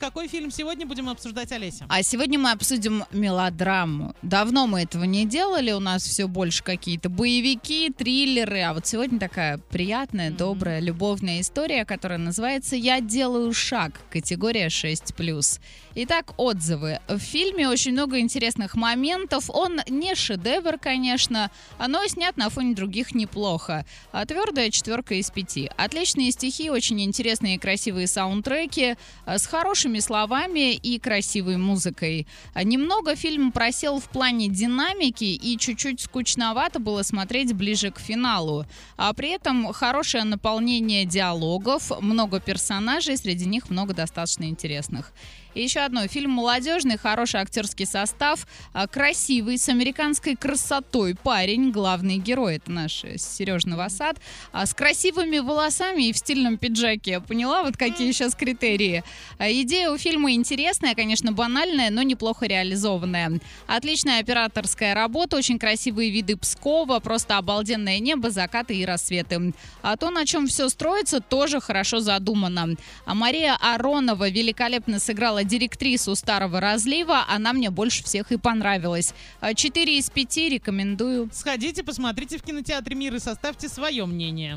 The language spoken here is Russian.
Какой фильм сегодня будем обсуждать, Олеся? А сегодня мы обсудим мелодраму. Давно мы этого не делали, у нас все больше какие-то боевики, триллеры, а вот сегодня такая приятная, добрая, любовная история, которая называется «Я делаю шаг», категория 6+. Итак, отзывы. В фильме очень много интересных моментов. Он не шедевр, конечно, но снят на фоне других неплохо. А твердая четверка из пяти. Отличные стихи, очень интересные и красивые саундтреки с хорошими хорошими словами и красивой музыкой. Немного фильм просел в плане динамики и чуть-чуть скучновато было смотреть ближе к финалу. А при этом хорошее наполнение диалогов, много персонажей, среди них много достаточно интересных. И еще одно. Фильм молодежный, хороший актерский состав, а, красивый, с американской красотой парень, главный герой, это наш э, Сереж Новосад, а, с красивыми волосами и в стильном пиджаке. Поняла, вот какие сейчас критерии. А, идея у фильма интересная, конечно, банальная, но неплохо реализованная. Отличная операторская работа, очень красивые виды Пскова, просто обалденное небо, закаты и рассветы. А то, на чем все строится, тоже хорошо задумано. А Мария Аронова великолепно сыграла директрису «Старого разлива». Она мне больше всех и понравилась. А, четыре из пяти рекомендую. Сходите, посмотрите в кинотеатре «Мир» и составьте свое мнение.